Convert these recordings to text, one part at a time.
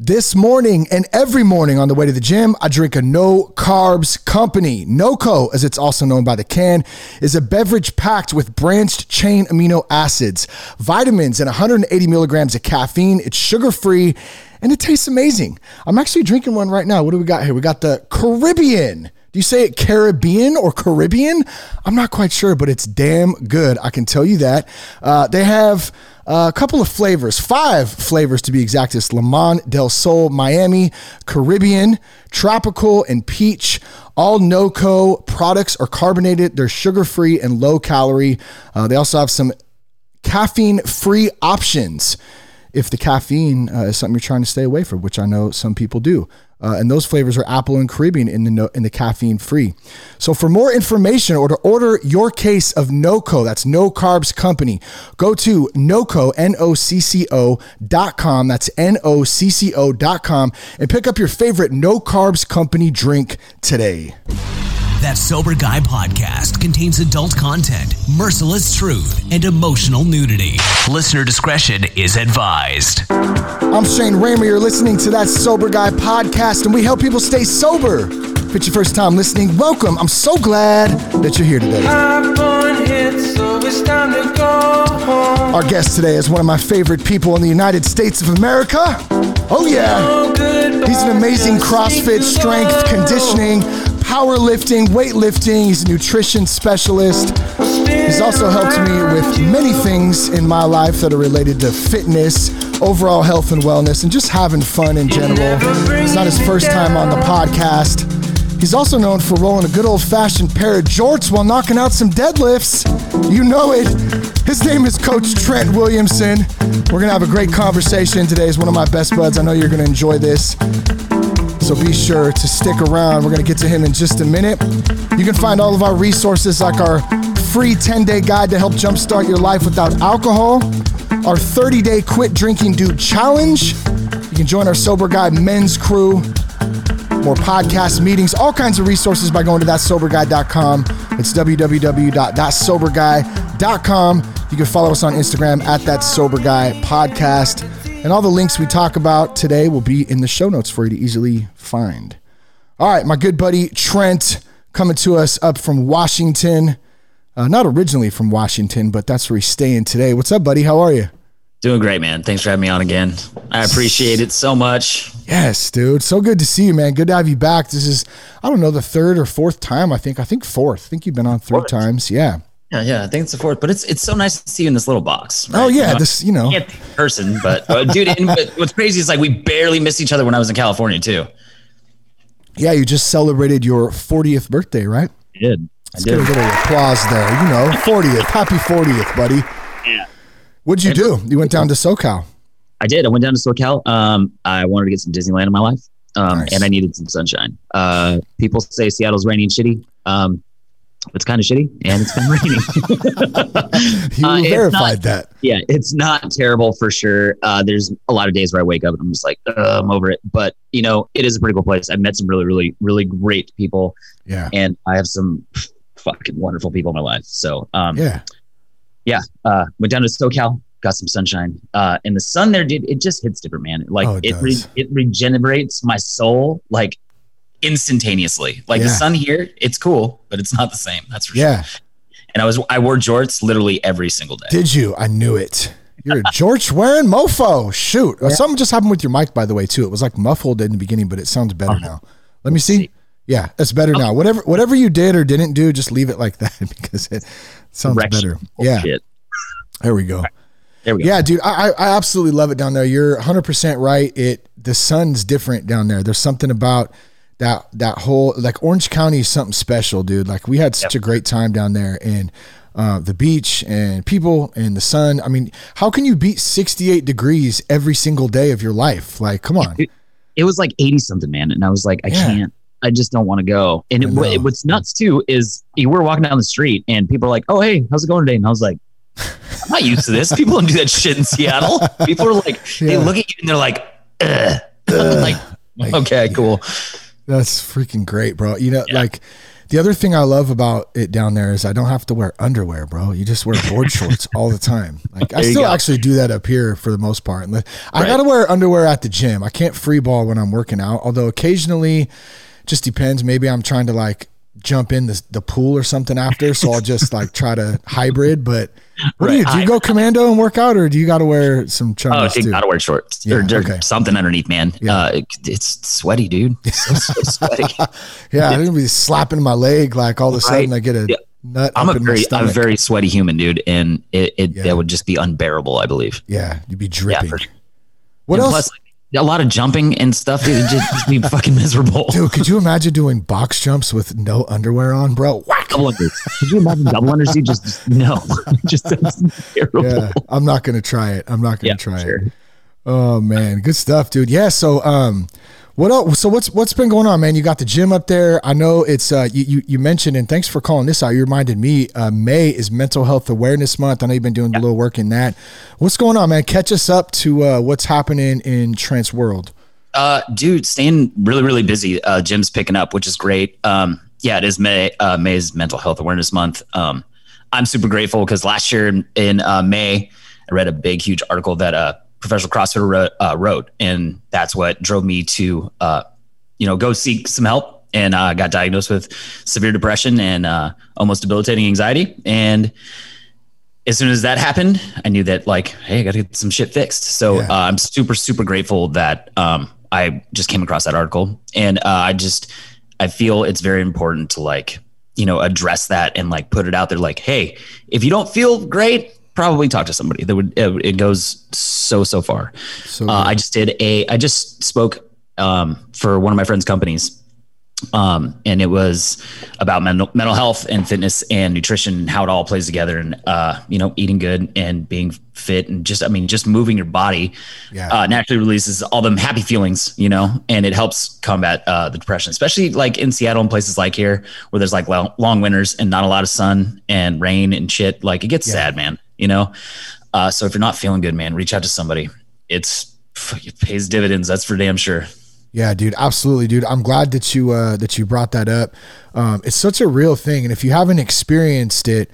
This morning and every morning on the way to the gym, I drink a no carbs company. NOCCO, as it's also known by the can, is a beverage packed with branched chain amino acids, vitamins, and 180 milligrams of caffeine. It's sugar free and it tastes amazing. I'm actually drinking one right now. What do we got here? We got the Caribbean. Do you say it Caribbean or Caribbean? I'm not quite sure, but it's damn good. I can tell you that. Uh, they have a couple of flavors, five flavors to be exact. It's Limon del Sol, Miami, Caribbean, Tropical, and Peach. All NOCCO products are carbonated. They're sugar free and low calorie. Uh, they also have some caffeine free options if the caffeine uh, is something you're trying to stay away from, which I know some people do. Uh, and those flavors are apple and Caribbean in the no, in the caffeine free. So for more information or to order your case of NOCCO, that's No Carbs Company, go to NOCCO, N-O-C-C-O dot com. That's N-O-C-C-O dot com and pick up your favorite No Carbs Company drink today. That Sober Guy podcast contains adult content, merciless truth, and emotional nudity. Listener discretion is advised. I'm Shane Ramer. You're listening to That Sober Guy podcast, and we help people stay sober. If it's your first time listening, welcome. I'm so glad that you're here today. Our guest today is one of my favorite people in the United States of America. Oh, yeah. He's an amazing CrossFit strength conditioning powerlifting, weightlifting. He's a nutrition specialist. He's also helped me with many things in my life that are related to fitness, overall health and wellness, and just having fun in general. It's not his first time on the podcast. He's also known for rolling a good old fashioned pair of jorts while knocking out some deadlifts. You know it. His name is Coach Trent Williamson. We're going to have a great conversation today. He's one of my best buds. I know you're going to enjoy this. So be sure to stick around. We're going to get to him in just a minute. You can find all of our resources like our free 10 day guide to help jumpstart your life without alcohol, our 30 day quit drinking dude challenge. You can join our Sober Guy men's crew, more podcast meetings, all kinds of resources by going to thatsoberguy.com. It's www.thatsoberguy.com. You can follow us on Instagram at that sober guy podcast. And all the links we talk about today will be in the show notes for you to easily find. All right, my good buddy Trent coming to us up from Washington. Uh, not originally from Washington, but that's where he's staying today. What's up, buddy? How are you? Doing great, man. Thanks for having me on again. I appreciate it so much. Yes, dude. So good to see you, man. Good to have you back. This is, I don't know, the third or fourth time. I think. I think fourth. I think you've been on three fourth. times. Yeah. Yeah, yeah, I think it's the fourth, but it's it's so nice to see you in this little box. Right? Oh yeah, you know, this you know, person, but uh, dude, and, but what's crazy is like we barely missed each other when I was in California too. Yeah, you just celebrated your 40th birthday, right? I did. I Let's did. get a little applause there. You know, 40th, happy 40th, buddy. Yeah. What'd you do? You went down to SoCal. I did. I went down to SoCal. Um, I wanted to get some Disneyland in my life, um, nice. and I needed some sunshine. Uh, people say Seattle's rainy and shitty. Um, it's kind of shitty and it's been raining. you uh, verified not, that. Yeah, it's not terrible for sure. Uh, there's a lot of days where I wake up and I'm just like, I'm over it. But you know, it is a pretty cool place. I've met some really, really, really great people. Yeah. And I have some fucking wonderful people in my life. So um, yeah, yeah. Uh, went down to SoCal, got some sunshine, uh, and the sun there, did it just hits different, man. Like oh, it, it, re- it regenerates my soul. Like instantaneously. Like yeah. the sun here, it's cool, but it's not the same. That's for yeah. sure. And I was I wore jorts literally every single day. Did you? I knew it. You're a George wearing mofo. Shoot. Yeah. Something just happened with your mic, by the way, too. It was like muffled in the beginning, but it sounds better uh-huh. now. Let me see. see. Yeah, it's better now. Whatever whatever you did or didn't do, just leave it like that because it sounds better. Yeah. There we go. There we go. Yeah, dude, I, I absolutely love it down there. You're 100% right. It the sun's different down there. There's something about that that whole like Orange County is something special, dude. Like we had such yep. a great time down there and uh, the beach and people and the sun. I mean, how can you beat 68 degrees every single day of your life? Like, come on. It, it was like 80 something, man. And I was like, I yeah. can't, I just don't want to go. And it, it, what's nuts too is you were walking down the street and people are like, oh, hey, how's it going today? And I was like, I'm not used to this. People don't do that shit in Seattle. People are like, yeah. they look at you and they're like, Ugh. like, okay, cool. That's freaking great, bro. You know, yeah. like The other thing I love about it down there is I don't have to wear underwear, bro. You just wear board shorts all the time. Like I still actually do that up here for the most part. I right. got to wear underwear at the gym. I can't free ball when I'm working out, although occasionally just depends. Maybe I'm trying to like jump in the, the pool or something after. So I'll just like try to hybrid. But what right. do you do? You go commando and work out, or do you got to wear some chunks? Oh, you got to wear shorts yeah, or, or okay. something underneath, man. Yeah. Uh, it's sweaty, dude. It's so, so sweaty. yeah, I'm gonna be slapping my leg like all of a sudden right. I get a. Yeah. Nut I'm a very, I'm a very sweaty human, dude, and it, it yeah. that would just be unbearable. I believe. Yeah, you'd be dripping. What else? Plus, a lot of jumping and stuff. It just, just be fucking miserable. Dude, could you imagine doing box jumps with no underwear on, bro? Whack. Double unders. Could you imagine double unders? You just, just no, just terrible. Yeah, I'm not gonna try it. I'm not gonna yeah, try sure. it. Oh man, good stuff, dude. Yeah. So, um, what else? So what's what's been going on, man? You got the gym up there. I know it's uh, you, you, you mentioned and thanks for calling this out. You reminded me. Uh, May is Mental Health Awareness Month. I know you've been doing yeah. a little work in that. What's going on, man? Catch us up to uh, what's happening in Trent's world. Uh, dude, staying really really busy. Uh, gym's picking up, which is great. Um, yeah, it is May. Uh, May's Mental Health Awareness Month. Um, I'm super grateful because last year in, in uh, May, I read a big huge article that uh professional CrossFitter wrote, uh, wrote, and that's what drove me to, uh, you know, go seek some help. And I uh, got diagnosed with severe depression and uh, almost debilitating anxiety. And as soon as that happened, I knew that like, hey, I got to get some shit fixed. So yeah. Uh, I'm super, super grateful that um, I just came across that article, and uh, I just I feel it's very important to like you know address that and like put it out there like hey if you don't feel great probably talk to somebody that would it, it goes so so far. So uh, i just did a i just spoke um, for one of my friends companies. Um, and it was about mental mental health and fitness and nutrition and how it all plays together and uh, you know eating good and being fit and just I mean just moving your body yeah. uh, naturally releases all them happy feelings you know and it helps combat uh, the depression especially like in Seattle and places like here where there's like long winters and not a lot of sun and rain and shit. Like it gets yeah. sad man you know uh, so if you're not feeling good man reach out to somebody it's it pays dividends that's for damn sure yeah, dude, absolutely, dude. I'm glad that you uh, that you brought that up. Um, it's such a real thing, and if you haven't experienced it,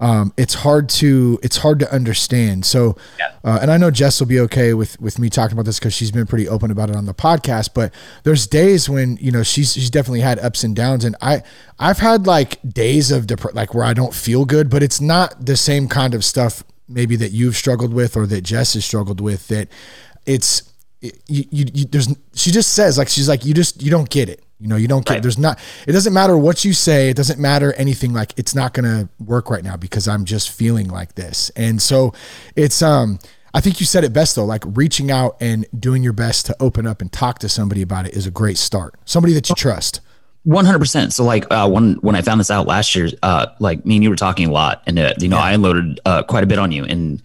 um, it's hard to it's hard to understand. So, yeah. uh, and I know Jess will be okay with with me talking about this because she's been pretty open about it on the podcast. But there's days when you know she's she's definitely had ups and downs, and I I've had like days of dep- like where I don't feel good, but it's not the same kind of stuff maybe that you've struggled with or that Jess has struggled with. That it's you, you, you, there's she just says like she's like you just you don't get it you know you don't get right. there's not it doesn't matter what you say. It doesn't matter anything. Like it's not gonna work right now because i'm just feeling like this. And so it's um i think you said it best though. Like reaching out and doing your best to open up and talk to somebody about it is a great start. Somebody that you trust. 100% so like uh, when when i found this out last year uh like me and you were talking a lot and uh, you know yeah. i unloaded uh, quite a bit on you. And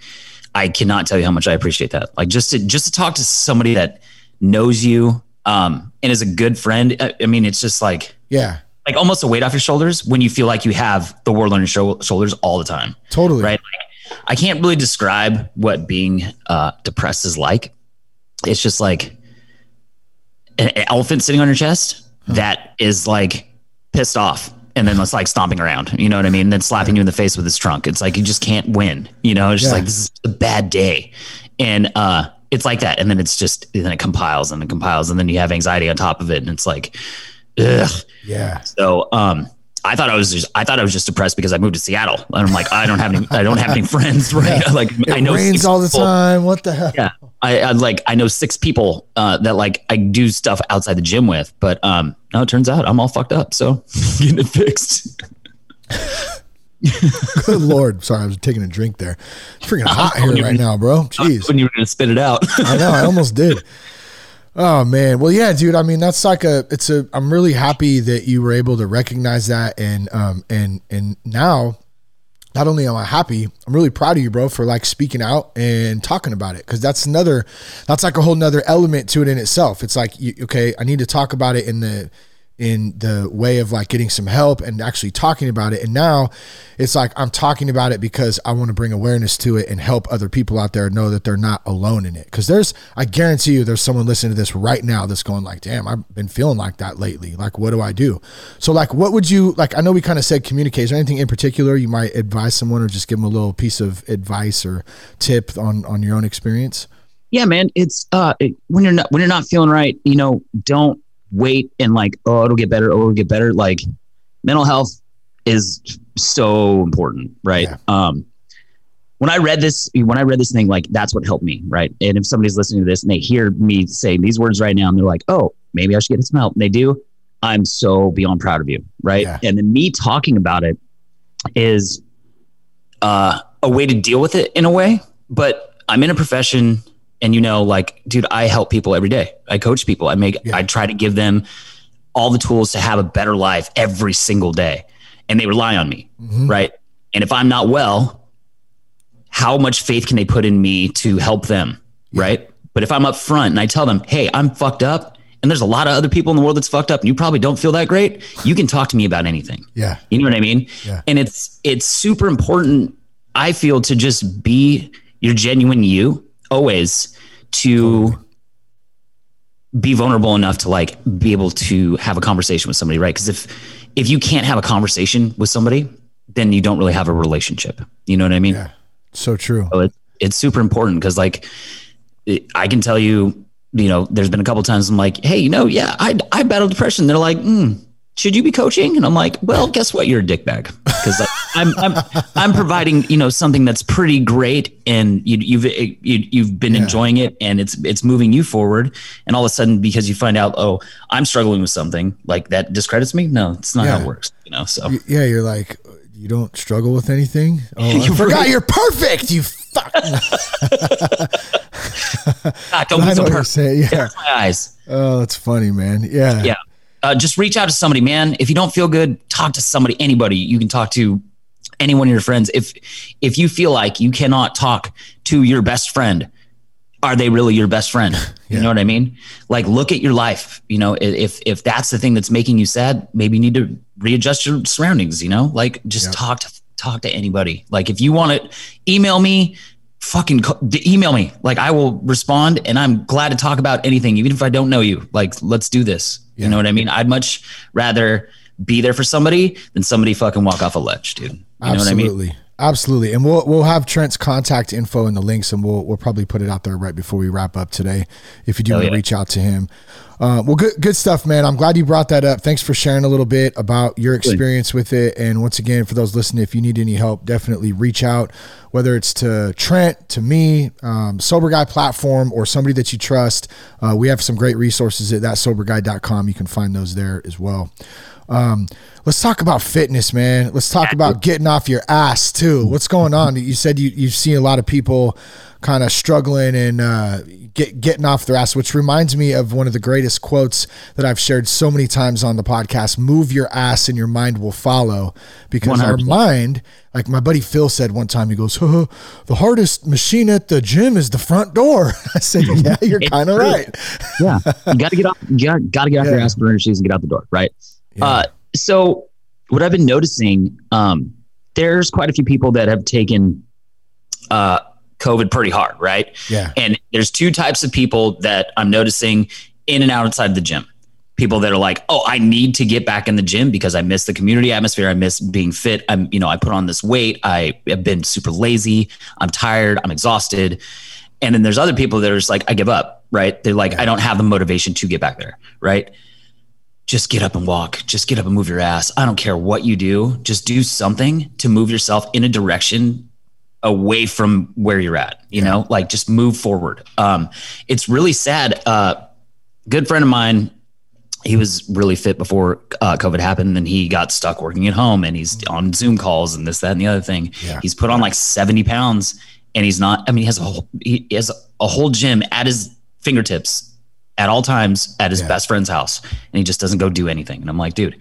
I cannot tell you how much I appreciate that. Like just to just to talk to somebody that knows you um, and is a good friend. I, I, mean, it's just like yeah, like almost a weight off your shoulders when you feel like you have the world on your shoulders all the time. Totally right. Like, I can't really describe what being uh, depressed is like. It's just like an elephant sitting on your chest huh. that is like pissed off and then it's like stomping around, you know what I mean? And then slapping you in the face with his trunk. It's like you just can't win, you know? It's just yeah. like this is a bad day. And uh it's like that. And then it's just then it compiles and it compiles and then you have anxiety on top of it. And it's like ugh. Yeah. So um I thought I was just I thought I was just depressed because I moved to Seattle. And I'm like, I don't have any I don't have any friends, right? Yeah. Like it I know it rains all the people. time. What the hell? Yeah. I, I like I know six people uh, that like I do stuff outside the gym with, but um no, it turns out I'm all fucked up. So getting it fixed. Good lord! Sorry, I was taking a drink there. It's freaking hot here right now, bro. Jeez. When you were gonna spit it out. I know. I almost did. Oh man. Well, yeah, dude. I mean, that's like a. It's a. I'm really happy that you were able to recognize that, and um, and and now, not only am I happy, I'm really proud of you, bro, for like speaking out and talking about it, because that's another. That's like a whole nother element to it in itself. It's like, you, okay, I need to talk about it in the in the way of like getting some help and actually talking about it. And now it's like I'm talking about it because I want to bring awareness to it and help other people out there know that they're not alone in it. Cause there's, I guarantee you, there's someone listening to this right now that's going like, damn, I've been feeling like that lately. Like, what do I do? So, like, what would you, like, I know we kind of said communicate. Is there anything in particular you might advise someone or just give them a little piece of advice or tip on, on your own experience? Yeah, man. It's, uh, it, when you're not, when you're not feeling right, you know, don't, wait and like, oh, it'll get better, oh, it'll get better. Like mental health is so important, right? Yeah. Um, when I read this, when I read this thing, like that's what helped me, right? And if somebody's listening to this and they hear me saying these words right now, and they're like, "Oh, maybe I should get some help," and they do, I'm so beyond proud of you, right? Yeah. And then me talking about it is uh, a way to deal with it in a way. But I'm in a profession and you know like dude i help people every day i coach people i make yeah. i try to give them all the tools to have a better life every single day and they rely on me mm-hmm. right and if i'm not well how much faith can they put in me to help them yeah. right but if i'm up front and i tell them hey i'm fucked up and there's a lot of other people in the world that's fucked up and you probably don't feel that great you can talk to me about anything yeah you know what i mean yeah. and it's it's super important i feel to just be your genuine you always to be vulnerable enough to like be able to have a conversation with somebody, right? Because if if you can't have a conversation with somebody, then you don't really have a relationship. You know what I mean? Yeah, so true. So it, it's super important because like it, I can tell you, you know, there's been a couple times I'm like, hey, you know, yeah, I I battle depression. They're like, mm, should you be coaching? And I'm like, well, guess what? You're a dickbag because I'm, I'm, I'm providing, you know, something that's pretty great and you, you've, eh, you, you've been yeah. enjoying it and it's, it's moving you forward. And all of a sudden, because you find out, oh, I'm struggling with something like that discredits me. No, it's not yeah. how it works, you know? So yeah, you're like, you don't struggle with anything. Oh, you I forgot you're perfect. You fuck. God, ah, don't be so perfect. Yeah. my eyes. Oh, that's funny, man. Yeah. Yeah uh, just reach out to somebody, man. If you don't feel good, talk to somebody, anybody. You can talk to any one of your friends. If if you feel like you cannot talk to your best friend, are they really your best friend? You yeah. know what I mean? Like look at your life. You know, if if that's the thing that's making you sad, maybe you need to readjust your surroundings, you know? Like just talk to talk to anybody. Like if you want to email me, fucking email me. Like I will respond and I'm glad to talk about anything even if I don't know you. Like let's do this. Yeah. You know what I mean? I'd much rather be there for somebody than somebody fucking walk off a ledge, dude. You Absolutely. Know what I mean? Absolutely. And we'll we'll have Trent's contact info in the links and we'll we'll probably put it out there right before we wrap up today if you do want to yeah. reach out to him. Uh, well, good good stuff, man. I'm glad you brought that up. Thanks for sharing a little bit about your experience with it. And once again, for those listening, if you need any help, definitely reach out, whether it's to Trent, to me, um, Sober Guy platform, or somebody that you trust. Uh, we have some great resources at thatsoberguy.com. You can find those there as well. Um, let's talk about fitness, man. Let's talk about getting off your ass too. What's going on? You said you you've seen a lot of people kind of struggling and uh, get getting off their ass, which reminds me of one of the greatest quotes that I've shared so many times on the podcast. Move your ass and your mind will follow, because 100%. our mind, like my buddy Phil said one time, he goes, oh, "The hardest machine at the gym is the front door." I said, "Yeah, you're kind of right." yeah, you got to get off. You got to get off yeah. your ass shoes and get out the door, right? Yeah. Uh, so what I've been noticing, um, there's quite a few people that have taken uh, COVID pretty hard, right? Yeah. And there's two types of people that I'm noticing in and outside the gym. People that are like, oh, I need to get back in the gym because I miss the community atmosphere. I miss being fit. I'm, you know, I put on this weight. I have been super lazy. I'm tired. I'm exhausted. And then there's other people that are just like, I give up, right? They're like, yeah. I don't have the motivation to get back there, right? Just get up and walk. Just get up and move your ass. I don't care what you do. Just do something to move yourself in a direction away from where you're at, you yeah. know, like just move forward. Um, it's really sad. Uh, good friend of mine, he was really fit before uh, COVID happened and he got stuck working at home and he's on Zoom calls and this, that, and the other thing. Yeah. He's put on like 70 pounds and he's not, I mean, he has a whole, he has a whole gym at his fingertips at all times at his yeah. best friend's house and he just doesn't go do anything. And I'm like, dude,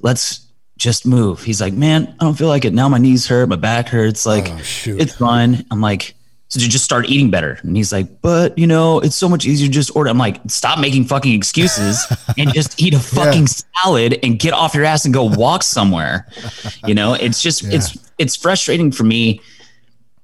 let's just move. He's like, man, I don't feel like it. Now my knees hurt, my back hurts. Like, oh, it's fine. I'm like, So you just start eating better. And he's like, but you know, it's so much easier to just order. I'm like, stop making fucking excuses and just eat a fucking yeah. salad and get off your ass and go walk somewhere. You know, it's just, yeah. it's, it's frustrating for me.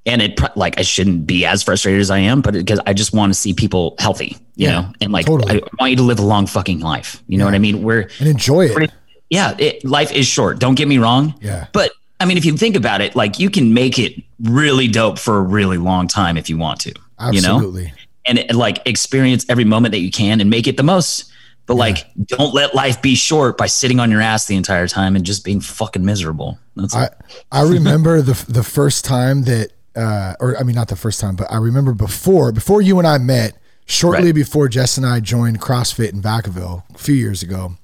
And it like, I shouldn't be as frustrated as I am, but because I just want to see people healthy, you yeah, know, and like, totally. I want you to live a long fucking life. You know what I mean? We're, and enjoy it. Yeah. It, life is short. Don't get me wrong. Yeah. But I mean, if you think about it, like you can make it really dope for a really long time if you want to. Absolutely. You know? And, and like experience every moment that you can and make it the most. But yeah. like, don't let life be short by sitting on your ass the entire time and just being fucking miserable. That's I, I remember the the first time that, uh, or I mean, not the first time, but I remember before before you and I met, shortly right. before Jess and I joined CrossFit in Vacaville a few years ago.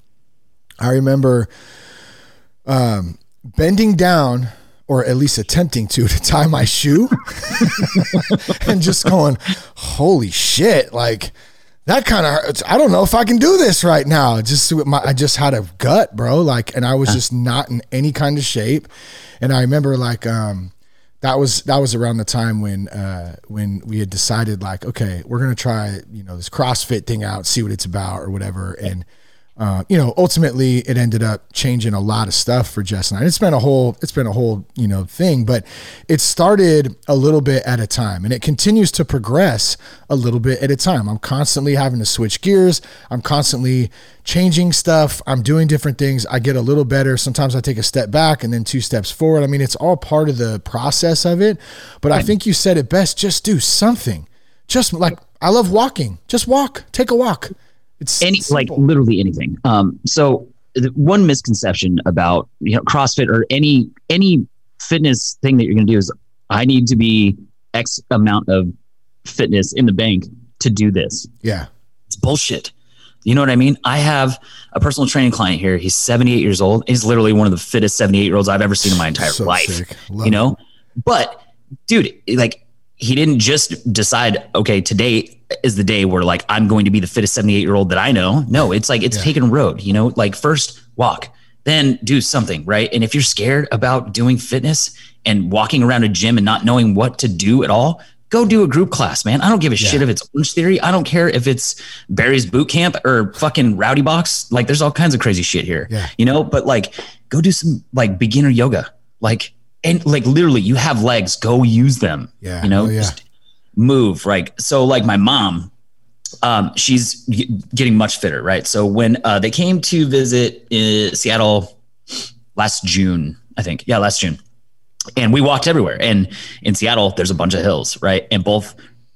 I remember um, bending down or at least attempting to to tie my shoe and just going holy shit like that kind of I don't know if I can do this right now. Just my, I just had a gut, bro. Like, and I was just not in any kind of shape. And I remember like, um, that was that was around the time when uh, when we had decided like, okay, we're gonna try you know this CrossFit thing out, see what it's about or whatever. And uh, you know, ultimately it ended up changing a lot of stuff for Jess and I. It's been a whole, it's been a whole, you know, thing, but it started a little bit at a time and it continues to progress a little bit at a time. I'm constantly having to switch gears. I'm constantly changing stuff. I'm doing different things. I get a little better. Sometimes I take a step back and then two steps forward. I mean, it's all part of the process of it, but I think you said it best. Just do something. Just like I love walking. Just walk, take a walk it's any simple. like literally anything. Um, so one misconception about you know CrossFit or any any fitness thing that you're going to do is I need to be X amount of fitness in the bank to do this. Yeah, it's bullshit. You know what I mean? I have a personal training client here. He's 78 years old. He's literally one of the fittest 78 year olds I've ever seen in my entire so life. You know, but dude, like he didn't just decide, okay, today is the day where like I'm going to be the fittest 78 year old that I know. No, it's like it's yeah. taking road, you know, like first walk, then do something, right? And if you're scared about doing fitness and walking around a gym and not knowing what to do at all, go do a group class, man. I don't give a yeah. shit if it's Orangetheory. I don't care if it's Barry's Boot Camp or fucking Rowdy Box. Like there's all kinds of crazy shit here, yeah. you know, but like go do some like beginner yoga. Like and like literally you have legs go use them yeah. you know? Oh, yeah. just move right so like my mom um, she's getting much fitter right? So when uh, they came to visit in seattle last june i think. Yeah last june. And we walked everywhere. And in seattle there's a bunch of hills right? And both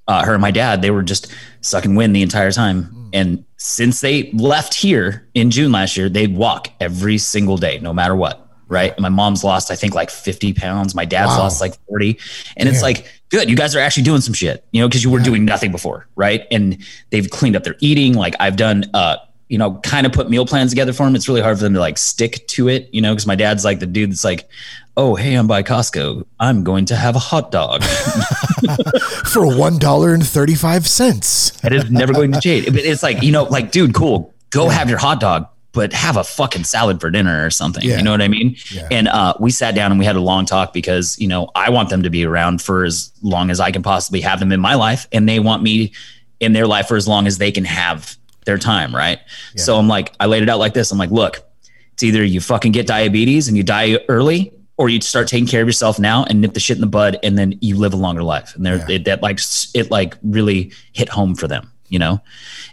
uh, her and my dad they were just sucking wind the entire time. Mm. and since they left here in june last year they'd walk every single day no matter what right? And my mom's lost, I think, like 50 pounds. My dad's wow. lost like 40. And it's like, good, you guys are actually doing some shit, you know, because you were yeah. doing nothing before, right? And they've cleaned up their eating. Like I've done, uh, you know, kind of put meal plans together for them. It's really hard for them to like stick to it, you know, because my dad's like the dude that's like, oh, hey, I'm by Costco. I'm going to have a hot dog for one dollar and thirty five cents. It is never going to change. It's like you know, like, dude, cool. Go yeah. have your hot dog but have a fucking salad for dinner or something. Yeah. You know what I mean? Yeah. And uh, we sat down and we had a long talk because, you know, I want them to be around for as long as I can possibly have them in my life. And they want me in their life for as long as they can have their time. Right. Yeah. So I'm like, I laid it out like this. I'm like, look, it's either you fucking get diabetes and you die early or you start taking care of yourself now and nip the shit in the bud and then you live a longer life. And there, it, that like, it like really hit home for them, you know?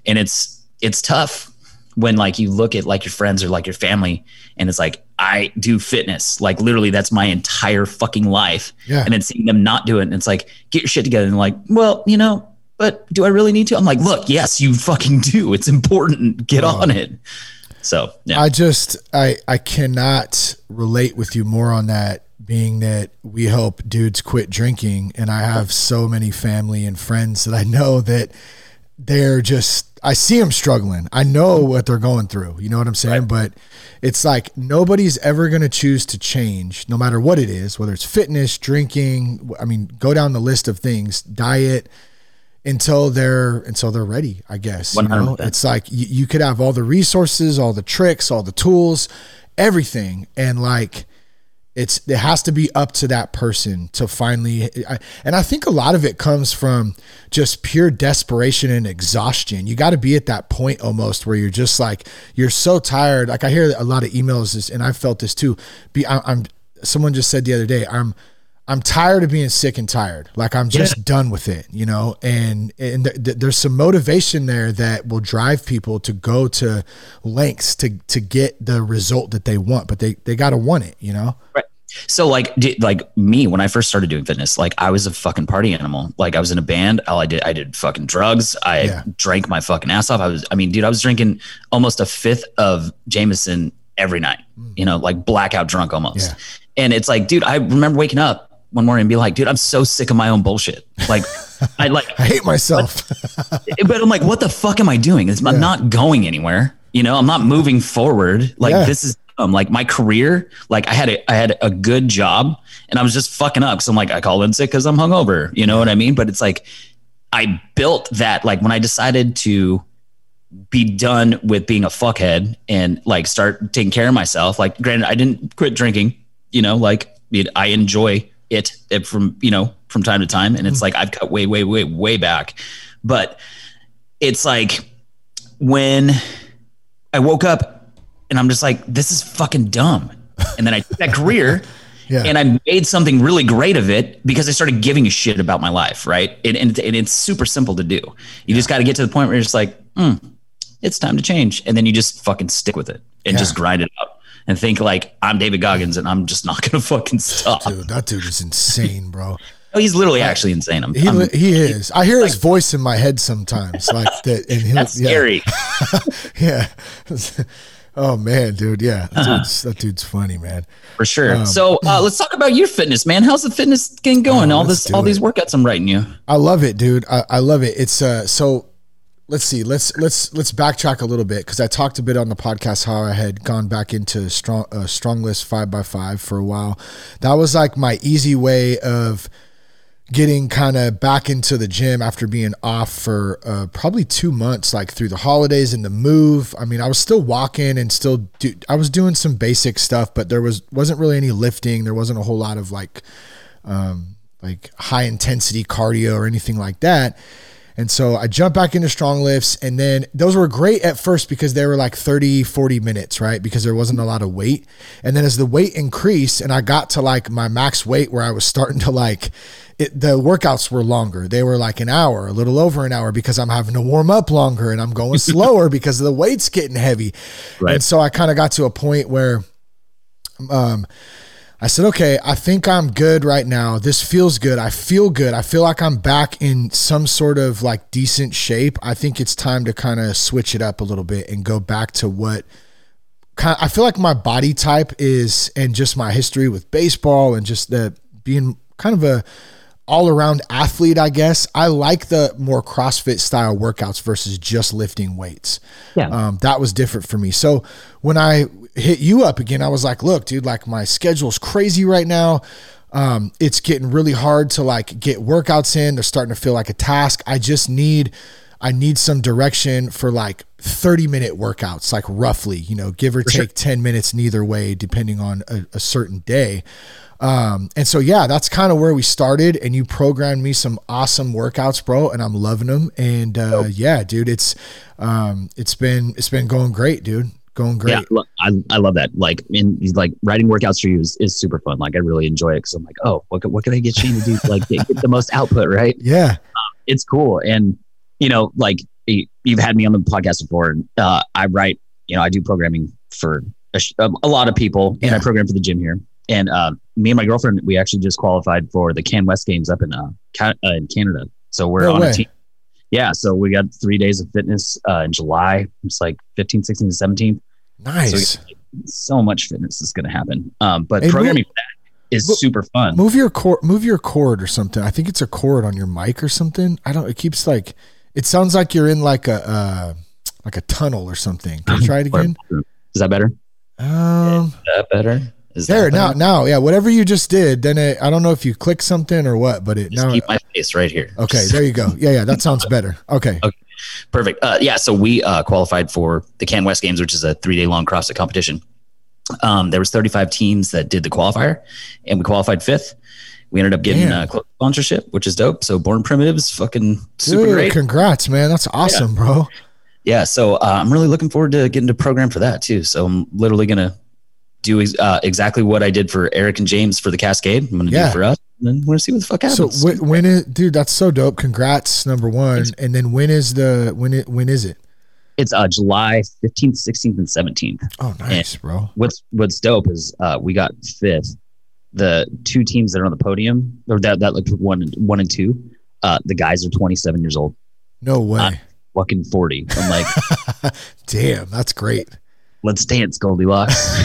And it's, it's tough when like you look at like your friends or like your family and it's like I do fitness. Like literally that's my entire fucking life. Yeah. and then seeing them not do it and it's like get your shit together. And like well you know but do I really need to? I'm like look yes you fucking do. It's important. Get oh. on it. So yeah. I just I I cannot relate with you more on that being that we help dudes quit drinking and I have so many family and friends that I know that they're just I see them struggling. I know what they're going through. You know what I'm saying? Right. But it's like nobody's ever going to choose to change, no matter what it is, whether it's fitness, drinking. I mean, go down the list of things, diet, until they're until they're ready. I guess. You know? It's like you, you could have all the resources, all the tricks, all the tools, everything, and like it's it has to be up to that person to finally I, and i think a lot of it comes from just pure desperation and exhaustion. You got to be at that point almost where you're just like you're so tired. Like i hear a lot of emails and i felt this too. Be I, i'm someone just said the other day i'm I'm tired of being sick and tired. Like I'm just yeah. done with it, you know. And and th- th- there's some motivation there that will drive people to go to lengths to to get the result that they want, but they they got to want it, you know. Right. So like like me when I first started doing fitness, like I was a fucking party animal. Like I was in a band. All I did I did fucking drugs. I yeah. drank my fucking ass off. I was I mean, dude, I was drinking almost a fifth of Jameson every night. Mm. You know, like blackout drunk almost. Yeah. And it's like, dude, I remember waking up one morning and be like, dude, I'm so sick of my own bullshit. Like, I like, I hate myself. but, but, I'm like, what the fuck am I doing? I'm yeah. not going anywhere. You know, I'm not moving forward. Like, yeah. this is um, like my career. Like, I had a, I had a good job, and I was just fucking up. So I'm like, I called in sick because I'm hungover. You know what I mean? But it's like, I built that. Like when I decided to be done with being a fuckhead and like start taking care of myself. Like, granted, I didn't quit drinking. You know, like I enjoy it, it from you know from time to time, and it's mm-hmm. like I've cut way, way, way, way back. But it's like when I woke up and I'm just like, this is fucking dumb. And then I took that career yeah. and I made something really great of it because I started giving a shit about my life, right? And, and, and it's super simple to do. You yeah. just got to get to the point where you're just like, mm, it's time to change. And then you just fucking stick with it and yeah. just grind it out and think like I'm David Goggins and I'm just not gonna fucking stop. Dude, that dude is insane, bro. Oh, he's literally actually insane. I'm, he, I'm, he is. I hear like, his voice in my head sometimes, like that. And that's yeah. scary. yeah. Oh man, dude. Yeah, that, uh-huh. dude's, that dude's funny, man. For sure. Um, so uh, let's talk about your fitness, man. How's the fitness game going? Oh, all this, all it. these workouts I'm writing you. I love it, dude. I, I love it. It's uh, so let's see let's let's let's backtrack a little bit because i talked a bit on the podcast how i had gone back into strong uh, StrongLifts five by five for a while. That was like my easy way of getting kind of back into the gym after being off for uh, probably two months like through the holidays and the move. I mean i was still walking and still do, i was doing some basic stuff but there was wasn't really any lifting. There wasn't a whole lot of like um like high intensity cardio or anything like that and so I jumped back into StrongLifts. and then those were great at first because they were like 30, 40 minutes, right? Because there wasn't a lot of weight. And then as the weight increased and I got to like my max weight where I was starting to like, it, the workouts were longer. They were like an hour, a little over an hour because I'm having to warm up longer and I'm going slower because the weight's getting heavy. Right. And so I kind of got to a point where, um, I said, okay, I think I'm good right now. This feels good. I feel good. I feel like I'm back in some sort of like decent shape. I think it's time to kind of switch it up a little bit and go back to what kind I feel like my body type is and just my history with baseball and just the being kind of a all around athlete, I guess. I like the more CrossFit style workouts versus just lifting weights. Yeah. Um, that was different for me. So when I hit you up again, I was like, look, dude, like my schedule's crazy right now. Um, it's getting really hard to like get workouts in. They're starting to feel like a task. I just need, I need some direction for like 30 minute workouts, like roughly, you know, give or for take sure. 10 minutes neither way, depending on a, a certain day. Um, and so yeah, that's kind of where we started. And you programmed me some awesome workouts, bro, and I'm loving them. And uh, yeah, dude, it's um, it's been it's been going great, dude going great. Yeah, I, I love that. Like in like writing workouts for you is, is super fun. Like I really enjoy it because I'm like, oh, what what can I get you to do? Like get, get the most output, right? Yeah, um, it's cool. And you know, like you've had me on the podcast before. Uh, I write, you know, I do programming for a, a lot of people, and I program for the gym here. And uh, me and my girlfriend, we actually just qualified for the CanWest Games up in uh, uh in Canada. So we're no on way. a team yeah, so we got three days of fitness uh, in July. It's like 15, 16, 17. Nice. So, so much fitness is going to happen. Um, but hey, programming move, is move, super fun. Move your cord, move your cord or something. I think it's a cord on your mic or something. I don't. It keeps like. It sounds like you're in like a uh, like a tunnel or something. Can you try it again? Is that better? Um, is that better? Is there now? Now, yeah. Whatever you just did, then it, I don't know if you click something or what, but it just now keep my face right here. Okay, there you go. Yeah, yeah. That sounds better. Okay. okay. Perfect. Uh, yeah, so we uh, qualified for the CanWest Games, which is a three day long CrossFit competition. Um, there was 35 teams that did the qualifier, and we qualified fifth. We ended up getting a uh, sponsorship, which is dope. So Born Primitives, fucking super Dude, great. Congrats, man. That's awesome, yeah. bro. Yeah. So uh, I'm really looking forward to getting to program for that too. So I'm literally gonna do uh, exactly what I did for Eric and James for the Cascade. I'm gonna yeah. do it for us. And then we're gonna see what the fuck happens. So when, when is, dude? That's so dope. Congrats, number one. Thanks. And then when is the when it when is it? It's uh, July 15th, 16th, and 17th. Oh, nice, and bro. What's What's dope is uh, we got fifth. The two teams that are on the podium, or that that like one one and two, uh, the guys are 27 years old. No way. Fucking 40. I'm like, damn, that's great. Let's dance, Goldilocks.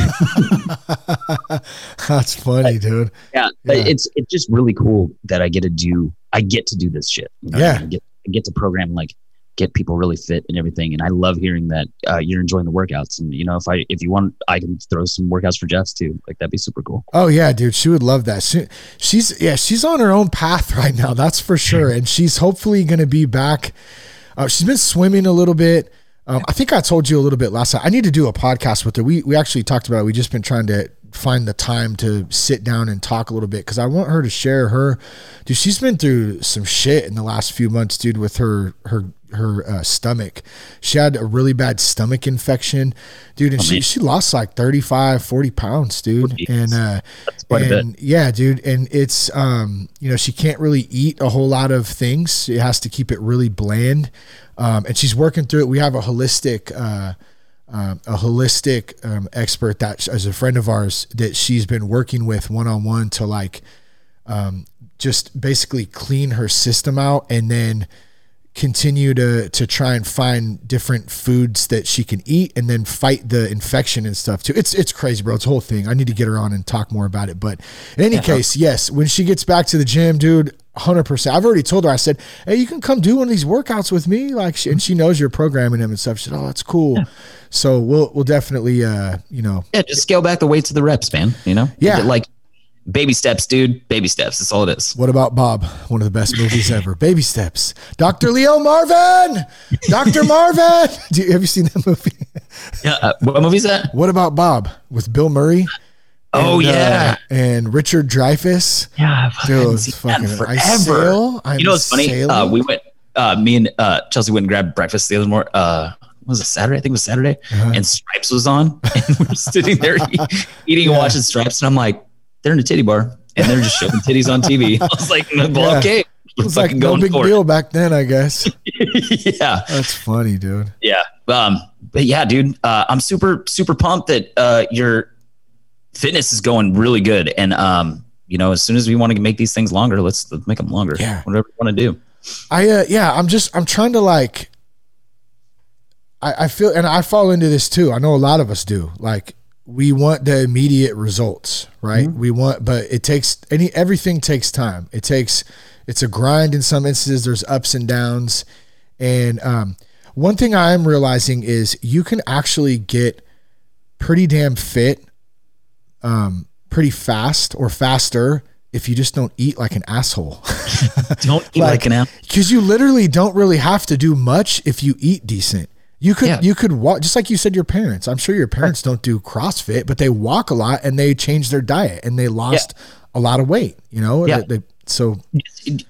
that's funny, dude. Yeah, yeah, it's it's just really cool that I get to do. I get to do this shit. You know? Yeah, I get, I get to program like get people really fit and everything. And I love hearing that uh, you're enjoying the workouts. And you know, if I if you want, I can throw some workouts for Jess too. Like that'd be super cool. Oh yeah, dude, she would love that. She, she's yeah, she's on her own path right now. That's for sure. and she's hopefully going to be back. Uh, she's been swimming a little bit. Um, I think I told you a little bit last time. I need to do a podcast with her. We we actually talked about it. We just been trying to find the time to sit down and talk a little bit because I want her to share her. Dude, she's been through some shit in the last few months, dude, with her her her uh, stomach. She had a really bad stomach infection, dude, and oh, she, she lost like 35, 40 pounds, dude. And uh and yeah, dude, and it's um, you know, she can't really eat a whole lot of things. She has to keep it really bland. Um, and she's working through it. We have a holistic uh um, a holistic um, expert that as a friend of ours that she's been working with one on one to like um, just basically clean her system out and then continue to to try and find different foods that she can eat and then fight the infection and stuff too. It's it's crazy, bro. It's a whole thing. I need to get her on and talk more about it. But in any yeah. case, yes, when she gets back to the gym, dude, hundred percent. I've already told her. I said, "Hey, you can come do one of these workouts with me." Like, she, and she knows you're programming him and stuff. She said, "Oh, that's cool." Yeah. So we'll we'll definitely, uh, you know, yeah, just scale back the weights of the reps, man. You know, yeah, like baby steps, dude. Baby steps. That's all it is. What about Bob? One of the best movies ever. Baby steps. Dr. Leo Marvin. Dr. Marvin. Do you, have you seen that movie? yeah. Uh, what movie is that? What about Bob with Bill Murray? Oh and, yeah, uh, and Richard Dreyfuss. Yeah, I've Dude, fucking forever. I sail, you know what's funny? Uh, we went. Uh, me and uh, Chelsea went and grabbed breakfast the other morning. Uh, was it Saturday? I think it was Saturday. Uh-huh. And Stripes was on, and we are sitting there eating yeah. and watching Stripes, and I'm like, they're in a titty bar, and they're just showing titties on TV. I was like, well, yeah. okay. It was like no big deal back then, I guess. yeah, that's funny, dude. Yeah, um, but yeah, dude, uh, I'm super super pumped that uh, your fitness is going really good, and um, you know, as soon as we want to make these things longer, let's, let's make them longer. Yeah, whatever you want to do. I uh, yeah, I'm just I'm trying to like I, I feel, and I fall into this too. I know a lot of us do. Like we want the immediate results, right? Mm-hmm. We want, but it takes any everything takes time. It takes it's a grind in some instances. There's ups and downs, and um, one thing I am realizing is you can actually get pretty damn fit, um, pretty fast or faster if you just don't eat like an asshole. don't eat like, like an asshole. Because you literally don't really have to do much if you eat decent. You could yeah. you could walk just like you said your parents. I'm sure your parents don't do CrossFit, but they walk a lot and they change their diet and they lost yeah. a lot of weight. You know, yeah. They, so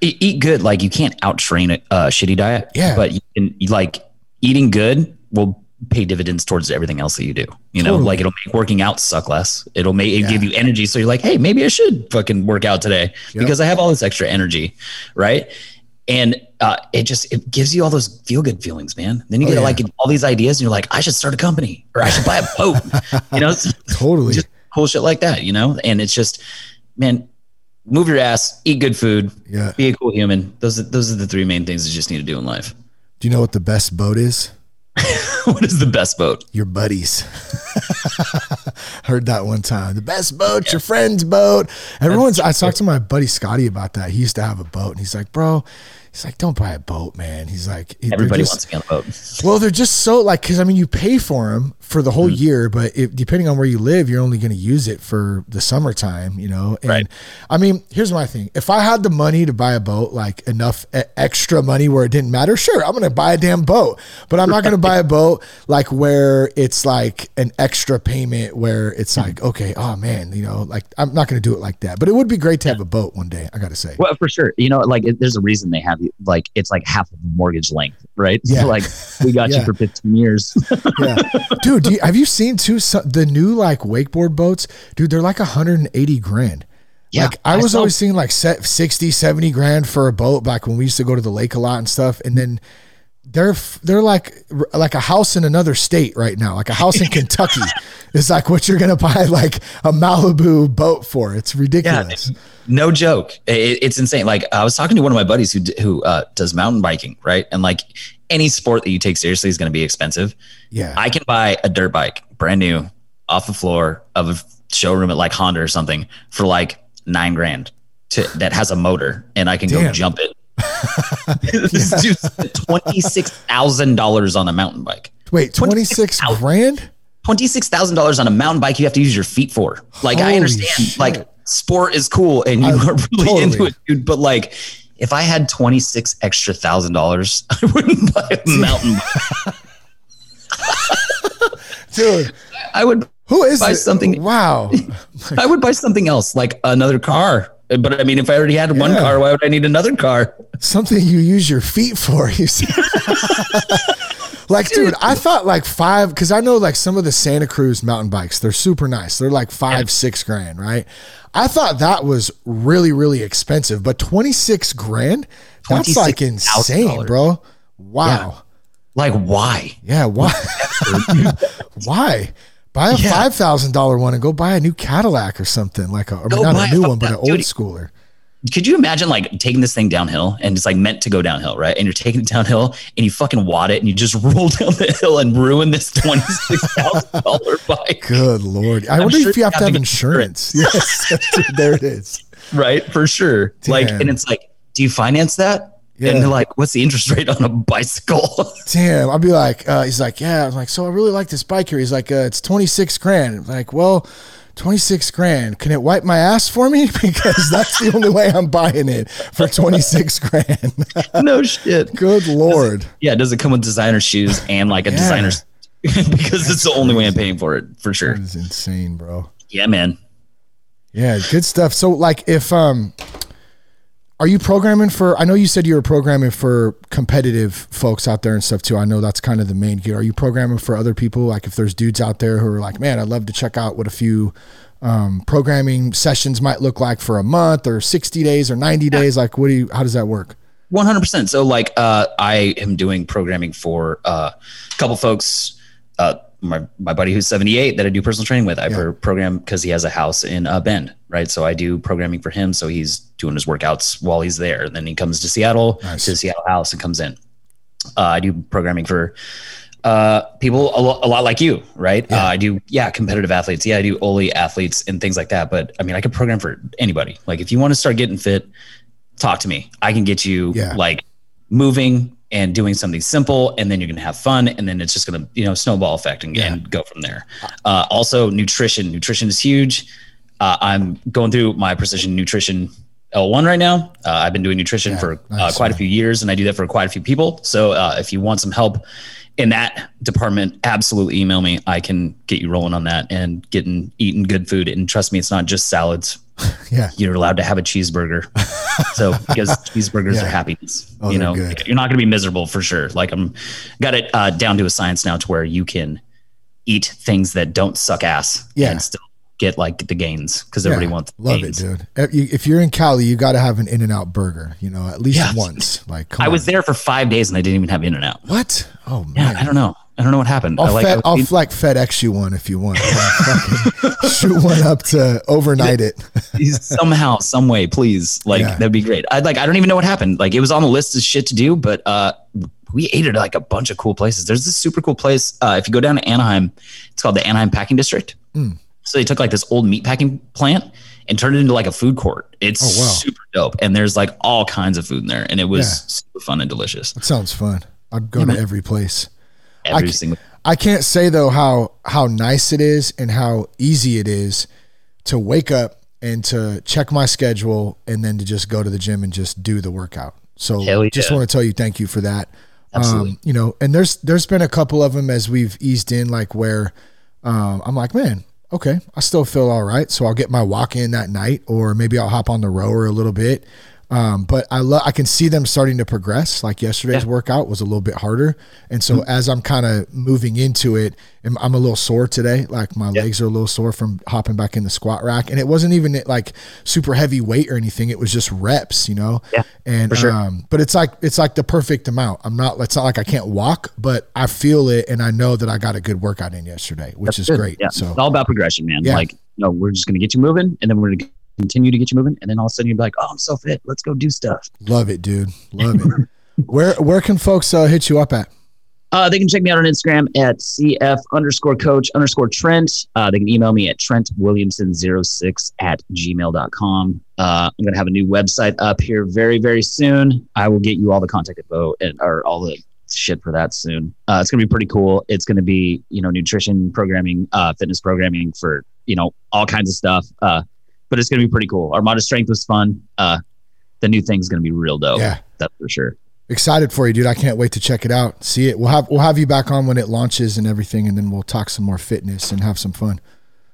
eat good. Like you can't out train a, a shitty diet. Yeah, but you can like eating good will pay dividends towards everything else that you do. You know, totally. like it'll make working out suck less. It'll make it yeah. give you energy. So you're like, hey, maybe I should fucking work out today yep. because I have all this extra energy, right? And uh, it just it gives you all those feel good feelings, man. Then you oh, get yeah. like all these ideas, and you're like, I should start a company or I should buy a boat. you know, totally just cool shit like that. You know, and it's just, man, move your ass, eat good food, yeah, be a cool human. Those are, those are the three main things you just need to do in life. Do you know what the best boat is? what is the best boat? Your buddies. Heard that one time. The best boat, yeah. your friend's boat. Everyone's. I talked to my buddy Scotty about that. He used to have a boat, and he's like, "Bro, he's like, don't buy a boat, man. He's like, everybody just, wants to be on a boat. well, they're just so like, because I mean, you pay for them for the whole mm-hmm. year, but it, depending on where you live, you're only going to use it for the summertime, you know. And right. I mean, here's my thing: if I had the money to buy a boat, like enough extra money where it didn't matter, sure, I'm going to buy a damn boat. But I'm not going to buy a boat like where it's like an extra payment where it's mm-hmm. like, okay, oh man, you know, like I'm not going to do it like that. But it would be great to have a boat one day. I got to say. Well, for sure. You know, like it, there's a reason they have like it's like half of a mortgage length, right? Yeah. So like we got yeah. you for 15 years. yeah, dude. You, have you seen too the new like wakeboard boats? Dude, they're like 180 grand. Yeah, like I was I always seeing like set 60, 70 grand for a boat back when we used to go to the lake a lot and stuff. And then they're they're like like a house in another state right now, like a house in Kentucky. is like what you're gonna buy like a Malibu boat for. It's ridiculous. Yeah, no joke. It, it's insane. Like I was talking to one of my buddies who who uh, does mountain biking, right? And like any sport that you take seriously is going to be expensive. Yeah, I can buy a dirt bike, brand new, off the floor of a showroom at like Honda or something for like nine grand to that has a motor, and I can Damn. go jump it this dude's twenty six thousand dollars on a mountain bike. Wait, twenty six grand? Twenty six thousand dollars on a mountain bike you have to use your feet for. Like Holy I understand, shit. like sport is cool and you I, are really totally. into it, dude. But like, if I had twenty six extra thousand dollars, I wouldn't buy a mountain bike. dude, I would. Who is buy it? something? Wow, I would buy something else, like another car but I mean, if I already had one car, why would I need another car? Something you use your feet for. You see. like, dude, I thought like five because I know like some of the Santa Cruz mountain bikes. They're super nice. They're like five, yeah. six grand, right? I thought that was really, really expensive, but twenty six grand. That's like insane, bro. Wow. Yeah. Like why? Yeah, why? why? Buy a yeah. five thousand dollar one and go buy a new Cadillac or something like a or not a new one, but an old schooler. Could you imagine like taking this thing downhill and it's like meant to go downhill, right? And you're taking it downhill and you fucking wad it and you just roll down the hill and ruin this twenty six thousand dollar bike. Good lord! I I'm wonder sure if you have, have to have insurance. insurance. yes, there it is. Right, for sure. Damn. Like, and it's like, do you finance that? Yeah. And they're like, what's the interest rate on a bicycle? Damn. I'll be like, uh, he's like, yeah. I'm like, so I really like this bike here. He's like, uh, it's 26 grand. I'm like, well, 26 grand. Can it wipe my ass for me? Because that's the only way I'm buying it for 26 grand. no shit. Good Lord. Does it, yeah. Does it come with designer shoes and like a yeah. designer's? because that's it's the only way I'm paying for it for sure. Is insane, bro. Yeah, man. Yeah. Good stuff. So like if, um, are you programming for? I know you said you were programming for competitive folks out there and stuff too. I know that's kind of the main gear. Are you programming for other people? Like if there's dudes out there who are like, man, I'd love to check out what a few um, programming sessions might look like for a month or 60 days or 90 days. Like, what do you? How does that work? 100%. So like, uh, I am doing programming for uh, a couple folks. Uh, my, my buddy who's 78 that I do personal training with. I yeah. program because he has a house in uh, Bend, right? So I do programming for him. So he's doing his workouts while he's there. And then he comes to Seattle nice. to the Seattle house and comes in. Uh, I do programming for uh, people a, lo- a, lot like you, right? Yeah. Uh, I do, yeah, competitive athletes. Yeah, I do Oli athletes and things like that. But I mean, I can program for anybody. Like if you want to start getting fit, talk to me. I can get you yeah. like moving and doing something simple and then you're going to have fun and then it's just going to you know snowball effect and, yeah. and go from there. Uh, also nutrition. Nutrition is huge. Uh, i'm going through my precision nutrition l1 right now. Uh, i've been doing nutrition yeah, for uh, nice, quite a few years and i do that for quite a few people. So uh, if you want some help in that department absolutely email me i can get you rolling on that and getting eating good food and trust me it's not just salads yeah. You're allowed to have a cheeseburger. so because cheeseburgers yeah. are happiness, oh, you know, good. you're not going to be miserable for sure. Like I'm got it uh, down to a science now to where you can eat things that don't suck ass yeah. and still get like the gains because everybody wants love gains. it dude if you're in cali you got to have an in and out burger you know at least yeah. once like i on. was there for five days and i didn't even have in and out what oh man yeah, i don't know I don't know what happened. I'll, like, fed, I'll like FedEx you one if you want. shoot one up to overnight it. Somehow, some way, please. Like yeah. that'd be great. I like. I don't even know what happened. Like it was on the list of shit to do, but uh, we ate at like a bunch of cool places. There's this super cool place. Uh, if you go down to Anaheim, it's called the Anaheim Packing District. Mm. So they took like this old meatpacking plant and turned it into like a food court. It's oh, wow. super dope. And there's like all kinds of food in there. And it was yeah. super fun and delicious. That sounds fun. I'd go yeah, to man. every place. Every I, single I can't say though how how nice it is and how easy it is to wake up and to check my schedule and then to just go to the gym and just do the workout. So yeah. just want to tell you thank you for that. Absolutely. Um, you know, and there's there's been a couple of them as we've eased in, like where um, I'm like, man, okay, I still feel all right. So I'll get my walk in that night, or maybe I'll hop on the rower a little bit. Um, but I love I can see them starting to progress. Like yesterday's yeah. workout was a little bit harder, and so mm-hmm. as I'm kind of moving into it, I'm a little sore today. Like my yeah. legs are a little sore from hopping back in the squat rack, and it wasn't even like super heavy weight or anything. It was just reps, you know. Yeah. And sure. um, but it's like it's like the perfect amount. I'm not. It's not like I can't walk, but I feel it, and I know that I got a good workout in yesterday, which That's is good. great. Yeah. So it's all about progression, man. Yeah. Like you know, we're just gonna get you moving, and then we're gonna continue to get you moving, and then all of a sudden you'll be like, "Oh, I'm so fit. Let's go do stuff." Love it, dude. Love it. where where can folks uh, hit you up at? Uh, they can check me out on Instagram at cf underscore coach underscore Trent. Uh, they can email me at trentwilliamson06 at gmail.com. Uh, I'm going to have a new website up here very, very soon. I will get you all the contact info and or all the shit for that soon. Uh, it's going to be pretty cool. It's going to be, you know, nutrition programming, uh, fitness programming for, you know, all kinds of stuff. Uh, but it's going to be pretty cool. Armada Strength was fun. Uh, the new thing's going to be real dope. Yeah, that's for sure. Excited for you, dude. I can't wait to check it out. See it. We'll have we'll have you back on when it launches and everything, and then we'll talk some more fitness and have some fun.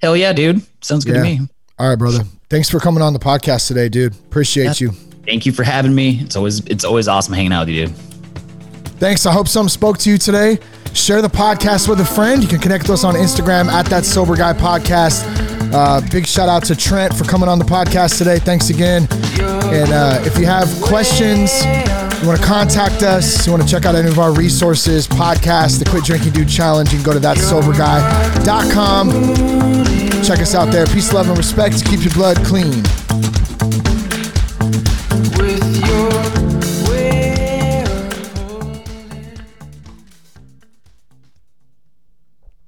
Hell yeah, dude. Sounds good yeah. to me. All right, brother. Thanks for coming on the podcast today, dude. Appreciate yeah. you. Thank you for having me. It's always it's always awesome hanging out with you, dude. Thanks. I hope some spoke to you today. Share the podcast with a friend. You can connect with us on Instagram at that sober guy podcast. Uh, big shout out to Trent for coming on the podcast today. Thanks again. And uh, if you have questions, you want to contact us, you want to check out any of our resources, podcast, the Quit Drinking Dude Challenge, you can go to thatsoberguy.com. Check us out there. Peace, love, and respect. Keep your blood clean.